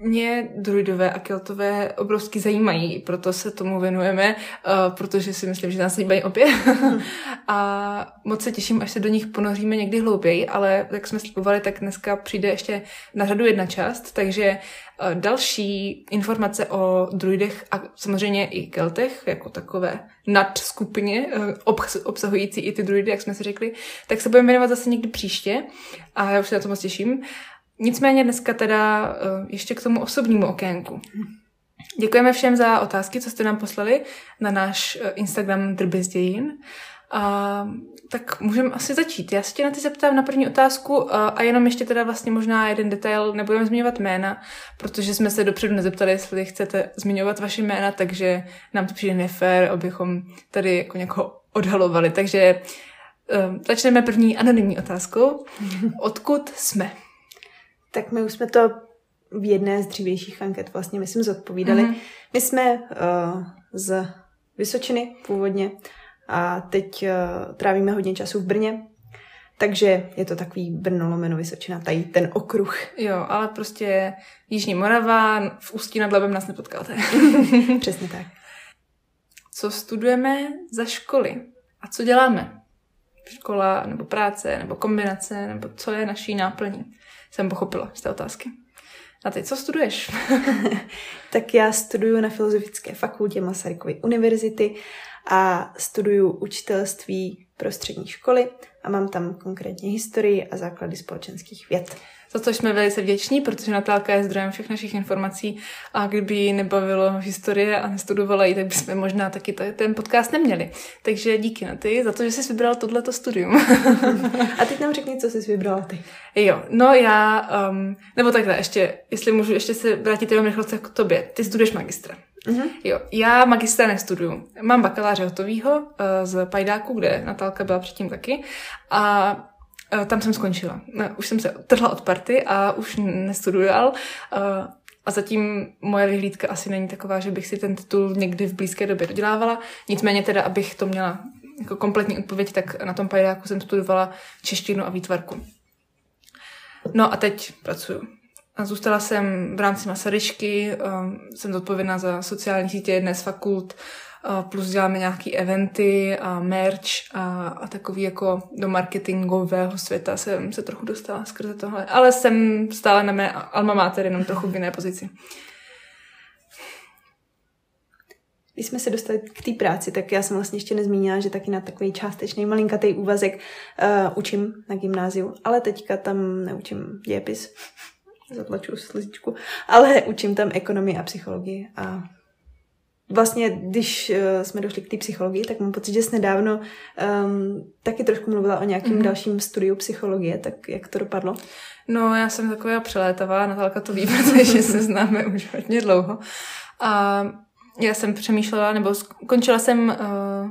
Mě druidové a keltové obrovsky zajímají, proto se tomu věnujeme, uh, protože si myslím, že nás zajímají obě. a moc se těším, až se do nich ponoříme někdy hlouběji, ale jak jsme slipovali, tak dneska přijde ještě na řadu jedna část, takže uh, další informace o druidech a samozřejmě i keltech, jako takové nadskupině, uh, obsahující i ty druidy, jak jsme si řekli, tak se budeme věnovat zase někdy příště a já už se na to moc těším. Nicméně dneska teda uh, ještě k tomu osobnímu okénku. Děkujeme všem za otázky, co jste nám poslali na náš uh, Instagram drbezdějin. A tak můžeme asi začít. Já se tě na ty zeptám na první otázku uh, a jenom ještě teda vlastně možná jeden detail, nebudeme zmiňovat jména, protože jsme se dopředu nezeptali, jestli chcete zmiňovat vaše jména, takže nám to přijde nefér, abychom tady jako někoho odhalovali. Takže začneme první anonymní otázkou. Odkud jsme?
Tak my už jsme to v jedné z dřívějších anket vlastně, myslím, zodpovídali. Mm-hmm. My jsme uh, z Vysočiny původně a teď uh, trávíme hodně času v Brně, takže je to takový Brno lomeno Vysočina, tady ten okruh.
Jo, ale prostě Jižní Morava, v Ústí nad Labem nás nepotkáte.
Přesně tak.
Co studujeme za školy a co děláme? Škola nebo práce nebo kombinace nebo co je naší náplní? Jsem pochopila z té otázky. A ty, co studuješ?
tak já studuju na Filozofické fakultě Masarykovy univerzity a studuju učitelství pro střední školy a mám tam konkrétně historii a základy společenských věd
za což jsme velice vděční, protože Natálka je zdrojem všech našich informací a kdyby ji nebavilo historie a nestudovala ji, tak bychom možná taky ten podcast neměli. Takže díky na ty za to, že jsi vybral tohleto studium.
a teď nám řekni, co jsi vybrala ty.
Jo, no já, um, nebo takhle, ještě, jestli můžu ještě se vrátit jenom rychle k tobě. Ty studuješ magistra. Mm-hmm. Jo, já magistra nestuduju. Mám bakaláře hotovýho uh, z Pajdáku, kde Natálka byla předtím taky. A tam jsem skončila. Eh, už jsem se trhla od party a už nestudoval. Eh, a zatím moje vyhlídka asi není taková, že bych si ten titul někdy v blízké době dodělávala. Nicméně teda, abych to měla jako kompletní odpověď, tak na tom pajdáku jsem studovala češtinu a výtvarku. No a teď pracuju. A zůstala jsem v rámci Masaryšky, jsem zodpovědná za sociální sítě jedné z fakult, plus děláme nějaký eventy a merch a, a takový jako do marketingového světa jsem se trochu dostala skrze tohle. Ale jsem stále na mé alma mater, jenom trochu v jiné pozici.
Když jsme se dostali k té práci, tak já jsem vlastně ještě nezmínila, že taky na takový částečný malinkatý úvazek uh, učím na gymnáziu, ale teďka tam neučím dějepis, zatlaču slizičku, ale učím tam ekonomii a psychologii a vlastně, když uh, jsme došli k té psychologii, tak mám pocit, že jsi nedávno um, taky trošku mluvila o nějakém mm-hmm. dalším studiu psychologie, tak jak to dopadlo?
No, já jsem taková přelétavá, Natálka to ví, protože se známe už hodně dlouho. A já jsem přemýšlela, nebo skončila jsem uh,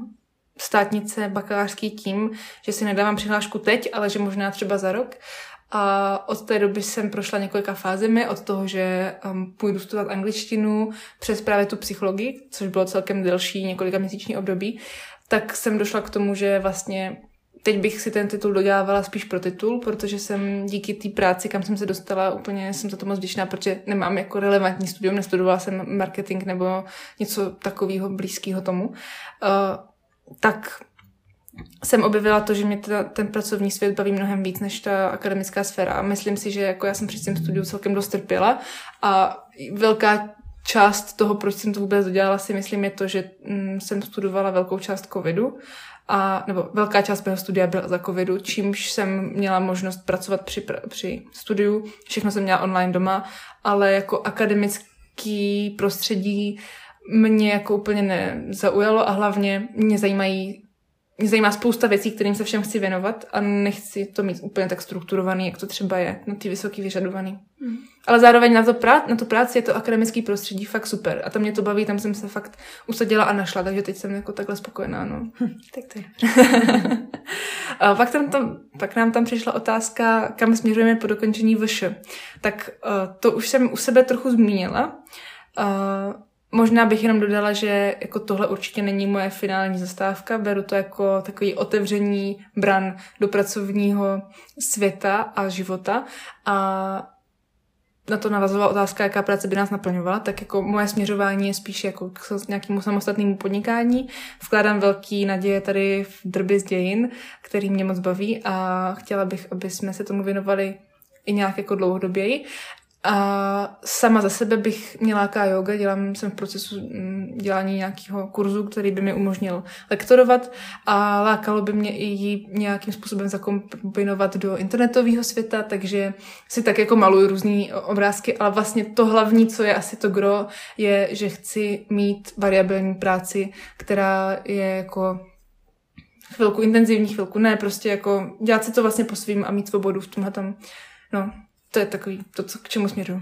státnice bakalářský tím, že si nedávám přihlášku teď, ale že možná třeba za rok. A od té doby jsem prošla několika fázemi, od toho, že um, půjdu studovat angličtinu přes právě tu psychologii, což bylo celkem delší několika měsíční období, tak jsem došla k tomu, že vlastně teď bych si ten titul dodělávala spíš pro titul, protože jsem díky té práci, kam jsem se dostala, úplně jsem za to moc vděčná, protože nemám jako relevantní studium, nestudovala jsem marketing nebo něco takového blízkého tomu. Uh, tak jsem objevila to, že mě teda ten pracovní svět baví mnohem víc než ta akademická sféra. A myslím si, že jako já jsem při tím studiu celkem dost trpěla a velká část toho, proč jsem to vůbec dodělala, si myslím, je to, že mm, jsem studovala velkou část covidu, a, nebo velká část mého studia byla za covidu, čímž jsem měla možnost pracovat při, při studiu. Všechno jsem měla online doma, ale jako akademický prostředí mě jako úplně nezaujalo a hlavně mě zajímají mě zajímá spousta věcí, kterým se všem chci věnovat a nechci to mít úplně tak strukturovaný, jak to třeba je na ty vysoký vyžadovaný. Mm. Ale zároveň na, to prá- na tu práci je to akademický prostředí fakt super a tam mě to baví, tam jsem se fakt usadila a našla, takže teď jsem jako takhle spokojená. No.
Hm, tak to je.
a pak, tam, tam, pak nám tam přišla otázka, kam směřujeme po dokončení VŠ. Tak uh, to už jsem u sebe trochu zmínila. Uh, Možná bych jenom dodala, že jako tohle určitě není moje finální zastávka. Beru to jako takový otevření bran do pracovního světa a života. A na to navazovala otázka, jaká práce by nás naplňovala, tak jako moje směřování je spíš jako k nějakému samostatnému podnikání. Vkládám velký naděje tady v drby z dějin, který mě moc baví a chtěla bych, aby jsme se tomu věnovali i nějak jako dlouhodoběji. A sama za sebe bych mě láká yoga, dělám, jsem v procesu mm, dělání nějakého kurzu, který by mi umožnil lektorovat a lákalo by mě i ji nějakým způsobem zakombinovat do internetového světa, takže si tak jako maluju různé obrázky, ale vlastně to hlavní, co je asi to gro, je, že chci mít variabilní práci, která je jako chvilku intenzivní, chvilku ne, prostě jako dělat si to vlastně po svým a mít svobodu v tomhle tam, no, to je takový, to, co, k čemu směřuju.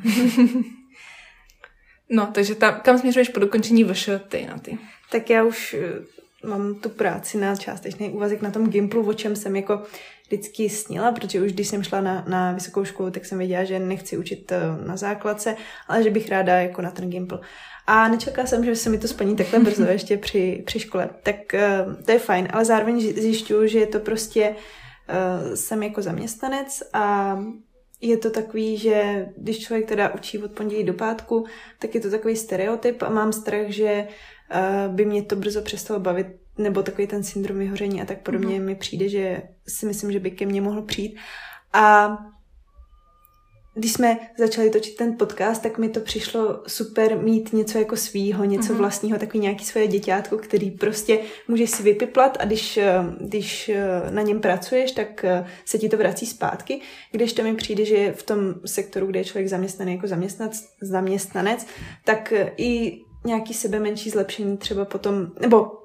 no, takže tam, kam směřuješ po dokončení VŠ ty na ty?
Tak já už eh, mám tu práci na částečný úvazek na tom Gimplu, o čem jsem jako vždycky snila, protože už když jsem šla na, na vysokou školu, tak jsem věděla, že nechci učit eh, na základce, ale že bych ráda jako na ten Gimpl. A nečekala jsem, že se mi to splní takhle brzo ještě při, při škole. Tak uh, to je fajn, ale zároveň zjišťuju, že je to prostě, uh, jsem jako zaměstnanec a je to takový, že když člověk teda učí od pondělí do pátku, tak je to takový stereotyp a mám strach, že uh, by mě to brzo přestalo bavit, nebo takový ten syndrom vyhoření a tak podobně mm-hmm. mi přijde, že si myslím, že by ke mně mohl přijít. A když jsme začali točit ten podcast, tak mi to přišlo super mít něco jako svýho, něco mm-hmm. vlastního, takový nějaký svoje děťátko, který prostě můžeš si vypiplat a když, eh, když eh, na něm pracuješ, tak eh, se ti to vrací zpátky. Když to mi přijde, že v tom sektoru, kde je člověk zaměstnaný jako zaměstnanec, zaměstnanec tak i nějaký sebe menší zlepšení třeba potom, nebo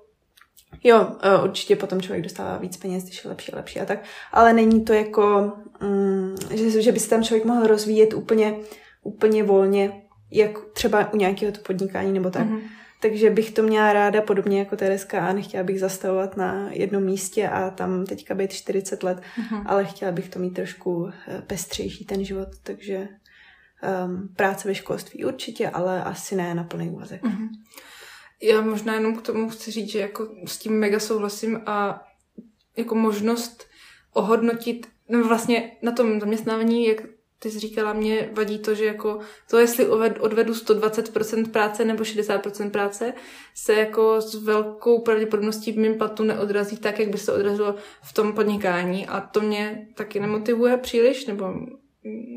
Jo, eh, určitě potom člověk dostává víc peněz, když je lepší a lepší a tak, ale není to jako, mm, že, že by se tam člověk mohl rozvíjet úplně, úplně volně, jak třeba u nějakého to podnikání nebo tak. Mm-hmm. Takže bych to měla ráda podobně jako Tereska a nechtěla bych zastavovat na jednom místě a tam teďka být 40 let, mm-hmm. ale chtěla bych to mít trošku eh, pestřejší ten život, takže um, práce ve školství určitě, ale asi ne na plný úvazek. Mm-hmm.
Já možná jenom k tomu chci říct, že jako s tím mega souhlasím a jako možnost ohodnotit, no vlastně na tom zaměstnávání, jak ty jsi říkala, mě vadí to, že jako to, jestli odvedu 120% práce nebo 60% práce, se jako s velkou pravděpodobností v mém platu neodrazí tak, jak by se odrazilo v tom podnikání. A to mě taky nemotivuje příliš, nebo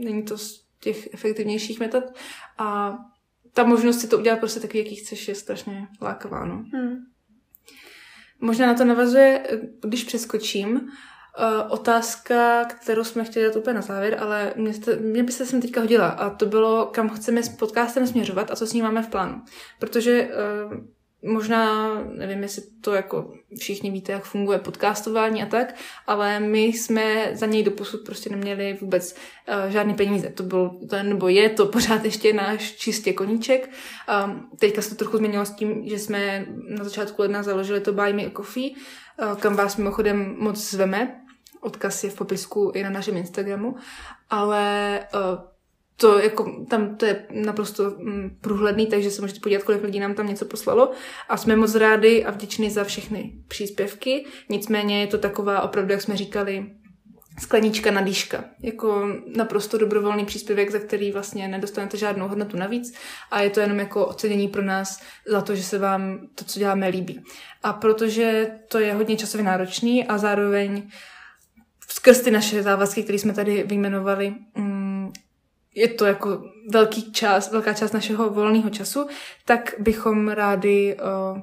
není to z těch efektivnějších metod. A ta možnost si to udělat prostě takový, jaký chceš, je strašně lákavá, no. Hmm. Možná na to navazuje, když přeskočím, uh, otázka, kterou jsme chtěli dát úplně na závěr, ale mě, jste, mě by se sem teďka hodila a to bylo, kam chceme s podcastem směřovat a co s ním máme v plánu. Protože uh, možná, nevím, jestli to jako všichni víte, jak funguje podcastování a tak, ale my jsme za něj doposud prostě neměli vůbec uh, žádný peníze. To byl, to, nebo je to pořád ještě náš čistě koníček. Um, teďka se to trochu změnilo s tím, že jsme na začátku ledna založili to Buy Me a Coffee, uh, kam vás mimochodem moc zveme. Odkaz je v popisku i na našem Instagramu. Ale uh, to jako, tam to je naprosto mm, průhledný, takže se můžete podívat, kolik lidí nám tam něco poslalo. A jsme moc rádi a vděční za všechny příspěvky. Nicméně je to taková opravdu, jak jsme říkali, sklenička na dýška. Jako naprosto dobrovolný příspěvek, za který vlastně nedostanete žádnou hodnotu navíc a je to jenom jako ocenění pro nás za to, že se vám to, co děláme, líbí. A protože to je hodně časově náročný a zároveň skrz ty naše závazky, které jsme tady vyjmenovali, mm, je to jako velký čas, velká část našeho volného času, tak bychom rádi uh,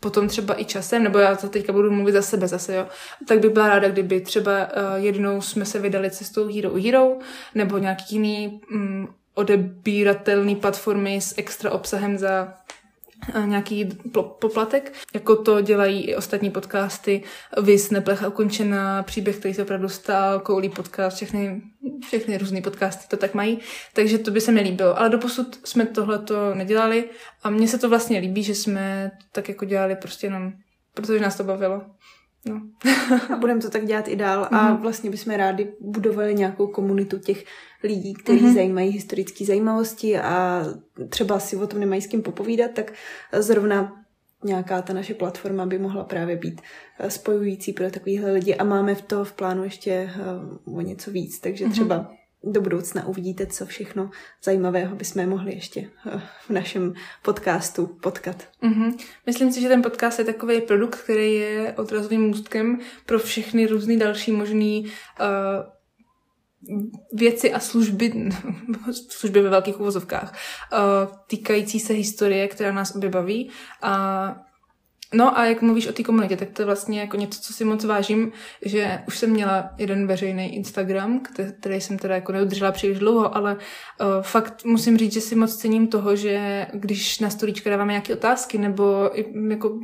potom třeba i časem, nebo já to teďka budu mluvit za sebe zase, jo, tak bych byla ráda, kdyby třeba uh, jednou jsme se vydali cestou Hero Hero, nebo nějaký jiný um, odebíratelný platformy s extra obsahem za nějaký poplatek, jako to dělají i ostatní podcasty. Vys, Neplecha ukončená, příběh, který se opravdu stál, Koulí podcast, všechny, všechny různé podcasty to tak mají, takže to by se mi líbilo. Ale doposud jsme tohle to nedělali a mně se to vlastně líbí, že jsme tak jako dělali prostě jenom, protože nás to bavilo. No.
a budeme to tak dělat i dál a mm-hmm. vlastně bychom rádi budovali nějakou komunitu těch lidí, kteří mm-hmm. zajímají historické zajímavosti a třeba si o tom nemají s kým popovídat, tak zrovna nějaká ta naše platforma by mohla právě být eh, spojující pro takovýhle lidi a máme v to v plánu ještě eh, o něco víc, takže mm-hmm. třeba do budoucna uvidíte, co všechno zajímavého bychom mohli ještě eh, v našem podcastu potkat.
Mm-hmm. Myslím si, že ten podcast je takový produkt, který je odrazovým můstkem pro všechny různé další možný uh, věci a služby, služby ve velkých uvozovkách, uh, týkající se historie, která nás objebaví. A No a jak mluvíš o té komunitě, tak to je vlastně jako něco, co si moc vážím, že už jsem měla jeden veřejný Instagram, který jsem teda jako neudržela příliš dlouho, ale uh, fakt musím říct, že si moc cením toho, že když na storíčka dáváme nějaké otázky nebo jako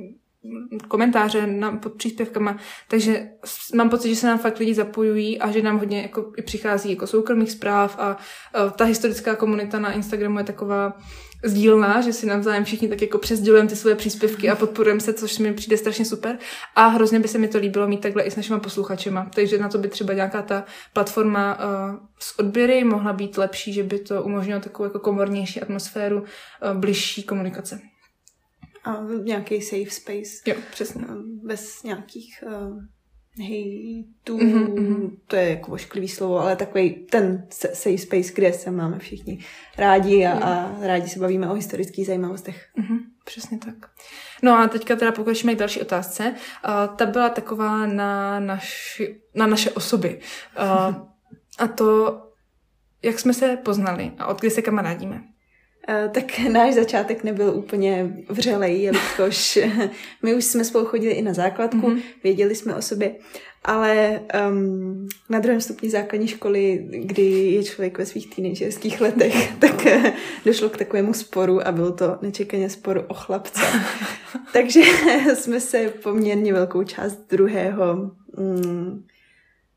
komentáře na, pod příspěvkama, takže mám pocit, že se nám fakt lidi zapojují a že nám hodně jako i přichází jako soukromých zpráv a, a ta historická komunita na Instagramu je taková sdílná, že si navzájem všichni tak jako přesdělujeme ty svoje příspěvky a podporujeme se, což mi přijde strašně super. A hrozně by se mi to líbilo mít takhle i s našimi posluchačema. Takže na to by třeba nějaká ta platforma uh, s odběry mohla být lepší, že by to umožnilo takovou jako komornější atmosféru, uh, bližší komunikace.
A nějaký safe space.
Jo, přesně.
Bez nějakých uh, hejtů, mm-hmm. to je jako ošklivý slovo, ale takový ten safe space, kde se máme všichni rádi a, a rádi se bavíme o historických zajímavostech.
Mm-hmm. Přesně tak. No a teďka teda pokročíme k další otázce. Uh, ta byla taková na, naši, na naše osoby. Uh, a to, jak jsme se poznali a od kdy se kamarádíme.
Eh, tak náš začátek nebyl úplně vřelej, jelikož my už jsme spolu chodili i na základku, mm-hmm. věděli jsme o sobě, ale um, na druhém stupni základní školy, kdy je člověk ve svých teenagerských letech, tak uh, došlo k takovému sporu a byl to nečekaně spor o chlapce. Takže jsme se poměrně velkou část druhého um,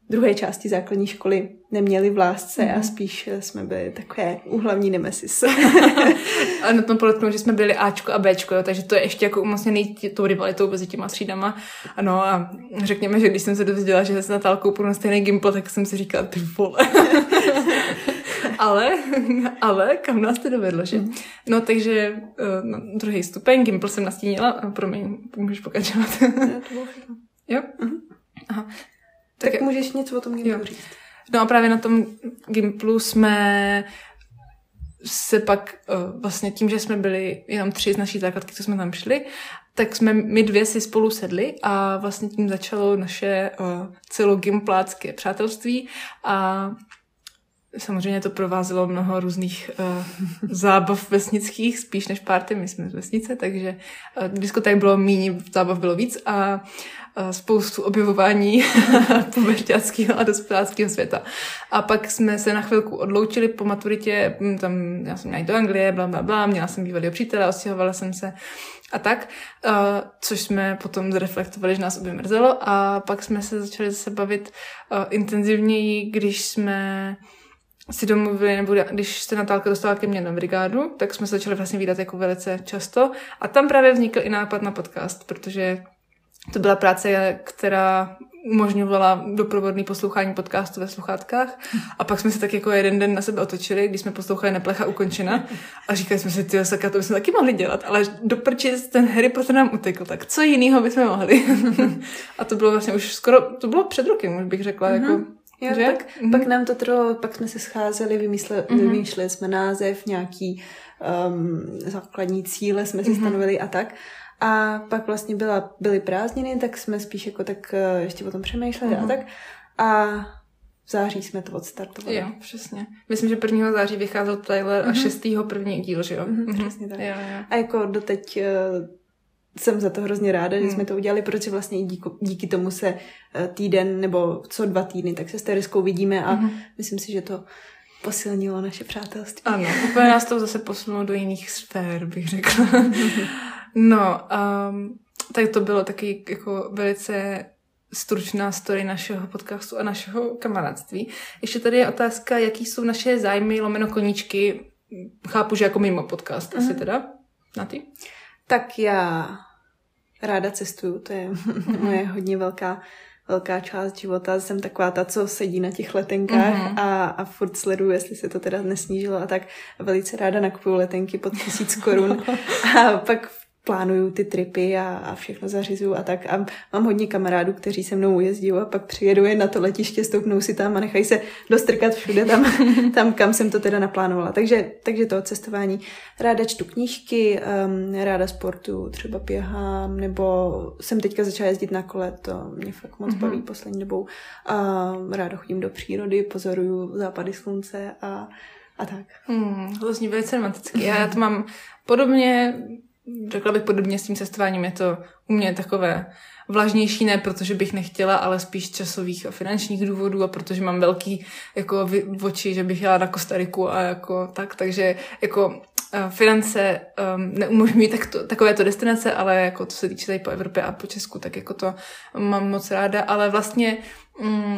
druhé části základní školy neměli v lásce mm. a mhm. spíš jsme byli takové úhlavní nemesis.
a na tom podotknu, že jsme byli Ačko a Bčko, jo, takže to je ještě jako umocněný tou rivalitou mezi těma třídama. Ano a řekněme, že když jsem se dozvěděla, že s Natálkou půjdu na stejný gimpl, tak jsem si říkala, ty vole. ale, ale kam nás to dovedlo, že? Mm. No takže uh, no, druhý stupeň, gimpl jsem nastínila, a promiň, můžeš pokračovat. jo? Mm.
Aha. Tak, tak můžeš něco o tom Gimplu říct.
No a právě na tom Gimplu jsme se pak uh, vlastně tím, že jsme byli jenom tři z naší základky, co jsme tam šli, tak jsme my dvě si spolu sedli a vlastně tím začalo naše uh, celogimplácké přátelství a Samozřejmě to provázelo mnoho různých uh, zábav vesnických, spíš než párty, my jsme z vesnice, takže uh, diskoték bylo méně, zábav bylo víc a spoustu objevování pubertáckého a dospěláckého světa. A pak jsme se na chvilku odloučili po maturitě, hm, tam já jsem měla jít do Anglie, bla, bla, bla, měla jsem bývalého přítele, ostěhovala jsem se a tak, což jsme potom zreflektovali, že nás obě mrzelo a pak jsme se začali zase bavit intenzivněji, když jsme si domluvili, nebo když se Natálka dostala ke mně na brigádu, tak jsme se začali vlastně výdat jako velice často. A tam právě vznikl i nápad na podcast, protože to byla práce, která umožňovala doprovodný poslouchání podcastu ve sluchátkách. A pak jsme se tak jako jeden den na sebe otočili, když jsme poslouchali Neplecha ukončena a říkali jsme si, ty saka, to bychom taky mohli dělat, ale do ten Harry Potter nám utekl, tak co jiného bychom mohli? a to bylo vlastně už skoro, to bylo před rokem, už bych řekla, mm-hmm. jako
Jo, že? Pak, mm-hmm. pak nám to trvalo, pak jsme se scházeli, vymysle, mm-hmm. vymýšleli jsme název, nějaký um, základní cíle jsme si mm-hmm. stanovili a tak. A pak vlastně byla, byly prázdniny, tak jsme spíš jako tak uh, ještě o tom přemýšleli mm-hmm. a tak. A v září jsme to odstartovali.
Jo, přesně. Myslím, že 1. září vycházel trailer mm-hmm. a 6. první díl, že jo?
Mm-hmm, přesně tak.
Jo, jo.
A jako doteď uh, jsem za to hrozně ráda, že jsme to udělali, protože vlastně díky, díky tomu se eh, týden nebo co dva týdny, tak se s Tereskou vidíme a
Mhm.
myslím si, že to posilnilo naše přátelství.
Ano, úplně nás to zase posunulo do jiných sfér, bych řekla. No, um, tak to bylo taky jako velice stručná story našeho podcastu a našeho kamarádství. Ještě tady je otázka, jaký jsou naše zájmy lomeno koníčky. Chápu, že jako mimo podcast asi teda. Na ty?
Tak já ráda cestuju, to je moje hodně velká velká část života. Jsem taková ta, co sedí na těch letenkách
Mhm.
a, a furt sleduju, jestli se to teda nesnížilo a tak velice ráda nakupuju letenky pod tisíc korun a pak plánuju ty tripy a, a všechno zařizuju a tak. A mám hodně kamarádů, kteří se mnou ujezdí a pak přijedou jen na to letiště, stoupnou si tam a nechají se dostrkat všude tam, tam kam jsem to teda naplánovala. Takže, takže to cestování. Ráda čtu knížky, um, ráda sportu, třeba běhám, nebo jsem teďka začala jezdit na kole, to mě fakt moc
Mhm.
baví poslední dobou. A ráda chodím do přírody, pozoruju západy slunce a, a tak.
Hmm, to zní velice romanticky. Já to mám podobně, řekla bych podobně s tím cestováním, je to u mě takové vlažnější, ne protože bych nechtěla, ale spíš časových a finančních důvodů a protože mám velký jako vy- oči, že bych jela na Kostariku a jako tak, takže jako eh, finance um, neumožňují tak to, takovéto destinace, ale jako to se týče tady po Evropě a po Česku, tak jako to mám moc ráda, ale vlastně mm,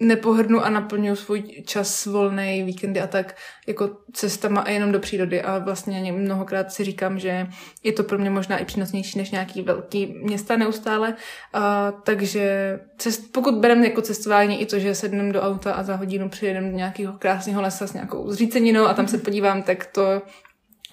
nepohrdnu a naplňuju svůj čas volný, víkendy a tak jako cestama a jenom do přírody a vlastně mnohokrát si říkám, že je to pro mě možná i přínosnější než nějaký velký města neustále, a, takže cest, pokud bereme jako cestování i to, že sedneme do auta a za hodinu přijedeme do nějakého krásného lesa s nějakou zříceninou a tam se podívám, tak to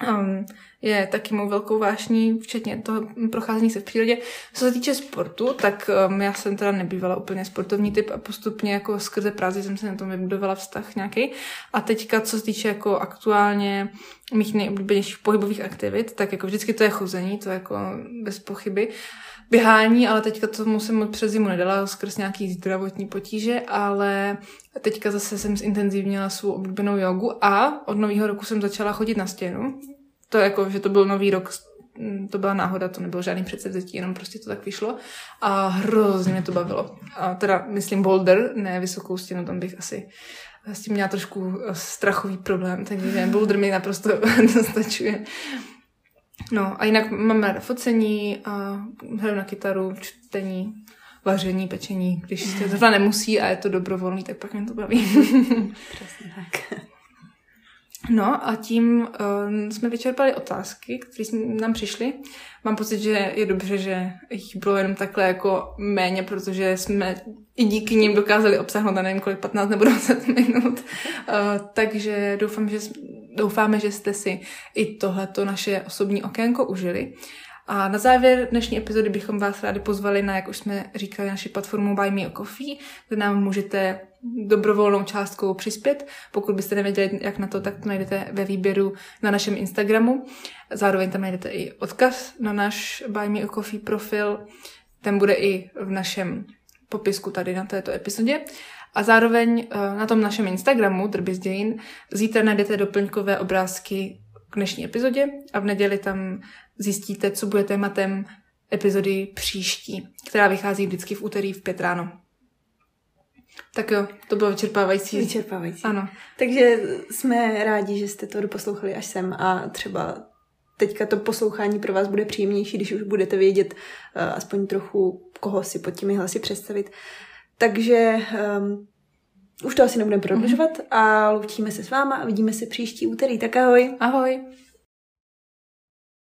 um, je taky mou velkou vášní, včetně toho procházení se v přírodě. Co se týče sportu, tak um, já jsem teda nebývala úplně sportovní typ a postupně jako skrze práci jsem se na tom vybudovala vztah nějaký. A teďka, co se týče jako aktuálně mých nejoblíbenějších pohybových aktivit, tak jako vždycky to je chození, to je jako bez pochyby. Běhání, ale teďka to moc přes zimu nedala skrz nějaký zdravotní potíže, ale teďka zase jsem zintenzivnila svou oblíbenou jogu a od nového roku jsem začala chodit na stěnu. To je jako, že to byl nový rok, to byla náhoda, to nebylo žádný předsevzetí, jenom prostě to tak vyšlo. A hrozně mě to bavilo. A teda myslím boulder, ne vysokou stěnu, tam bych asi s tím měla trošku eh, strachový problém, takže boulder mi naprosto dostačuje. No a jinak mám ráda focení, a hraju na kytaru, čtení, vaření, pečení. Když se zrovna nemusí a je to dobrovolný, tak pak mě to baví.
Přesně tak.
No a tím uh, jsme vyčerpali otázky, které nám přišly. Mám pocit, že je dobře, že jich bylo jenom takhle jako méně, protože jsme i díky nim dokázali obsáhnout, a nevím kolik, 15 nebo 20 minut. Uh, takže doufám, že, doufáme, že jste si i tohleto naše osobní okénko užili. A na závěr dnešní epizody bychom vás rádi pozvali na, jak už jsme říkali, naši platformu Buy Me a Coffee, kde nám můžete dobrovolnou částkou přispět. Pokud byste nevěděli, jak na to, tak to najdete ve výběru na našem Instagramu. Zároveň tam najdete i odkaz na náš Buy Me a Coffee profil. Ten bude i v našem popisku tady na této epizodě. A zároveň eh, na tom našem Instagramu Drbis dějin zítra najdete doplňkové obrázky k dnešní epizodě a v neděli tam zjistíte, co bude tématem epizody příští, která vychází vždycky v úterý v pět ráno. Tak jo, to bylo vyčerpávající.
Vyčerpávající.
Ano.
Takže jsme rádi, že jste to doposlouchali až sem a třeba teďka to poslouchání pro vás bude příjemnější, když už budete vědět uh, aspoň trochu, koho si pod těmi hlasy představit. Takže um, už to asi nebudeme prodlužovat a loučíme se s váma a vidíme se příští úterý. Tak ahoj.
Ahoj.